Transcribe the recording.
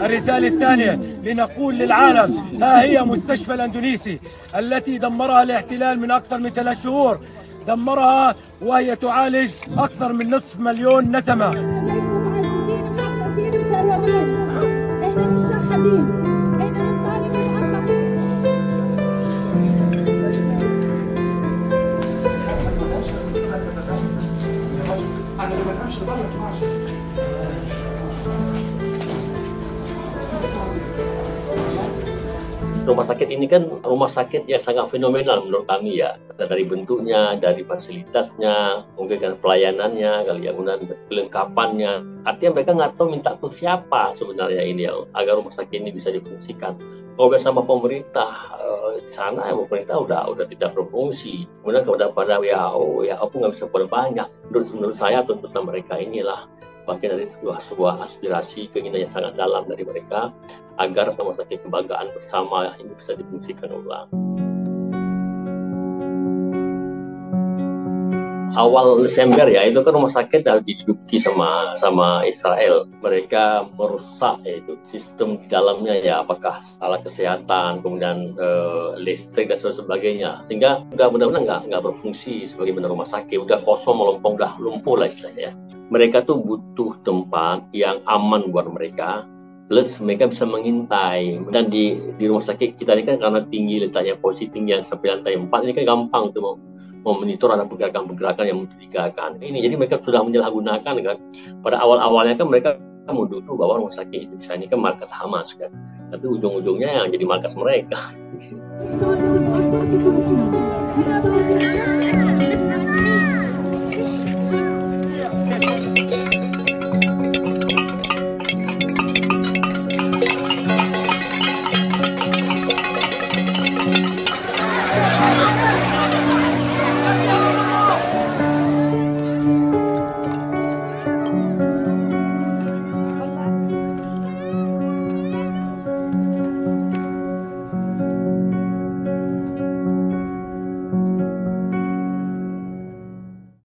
الرسالة الثانية لنقول للعالم ها هي مستشفى الأندونيسي التي دمرها الاحتلال من أكثر من ثلاث شهور؟ دمرها وهي تعالج أكثر من نصف مليون نسمة. Rumah sakit ini kan rumah sakit yang sangat fenomenal menurut kami ya. Dari bentuknya dari fasilitasnya mungkin kan pelayanannya kali ya kemudian kelengkapannya artinya mereka nggak tahu minta ke siapa sebenarnya ini ya agar rumah sakit ini bisa difungsikan. Kalau bersama pemerintah eh, di sana ya pemerintah udah udah tidak berfungsi. Kemudian kepada pada WHO ya aku nggak bisa berbuat banyak menurut menurut saya tuntutan mereka inilah bagian dari sebuah, sebuah aspirasi keinginan yang sangat dalam dari mereka agar rumah sakit kebanggaan bersama ini bisa difungsikan ulang. Awal Desember ya itu kan rumah sakit sudah diduduki sama sama Israel. Mereka merusak yaitu sistem di dalamnya ya apakah alat kesehatan kemudian eh, listrik dan sebagainya sehingga nggak benar-benar nggak nggak berfungsi sebagai benar rumah sakit udah kosong melompong udah lumpuh lah istilahnya. Mereka tuh butuh tempat yang aman buat mereka plus mereka bisa mengintai dan di di rumah sakit kita ini kan karena tinggi letaknya posisi tinggi yang sampai lantai 4 ini kan gampang tuh memonitor ada pergerakan-pergerakan yang mencurigakan. Ini jadi mereka sudah menyalahgunakan kan. Pada awal-awalnya kan mereka mau duduk bahwa rumah sakit. Ini kan markas Hamas kan. Tapi ujung-ujungnya yang jadi markas mereka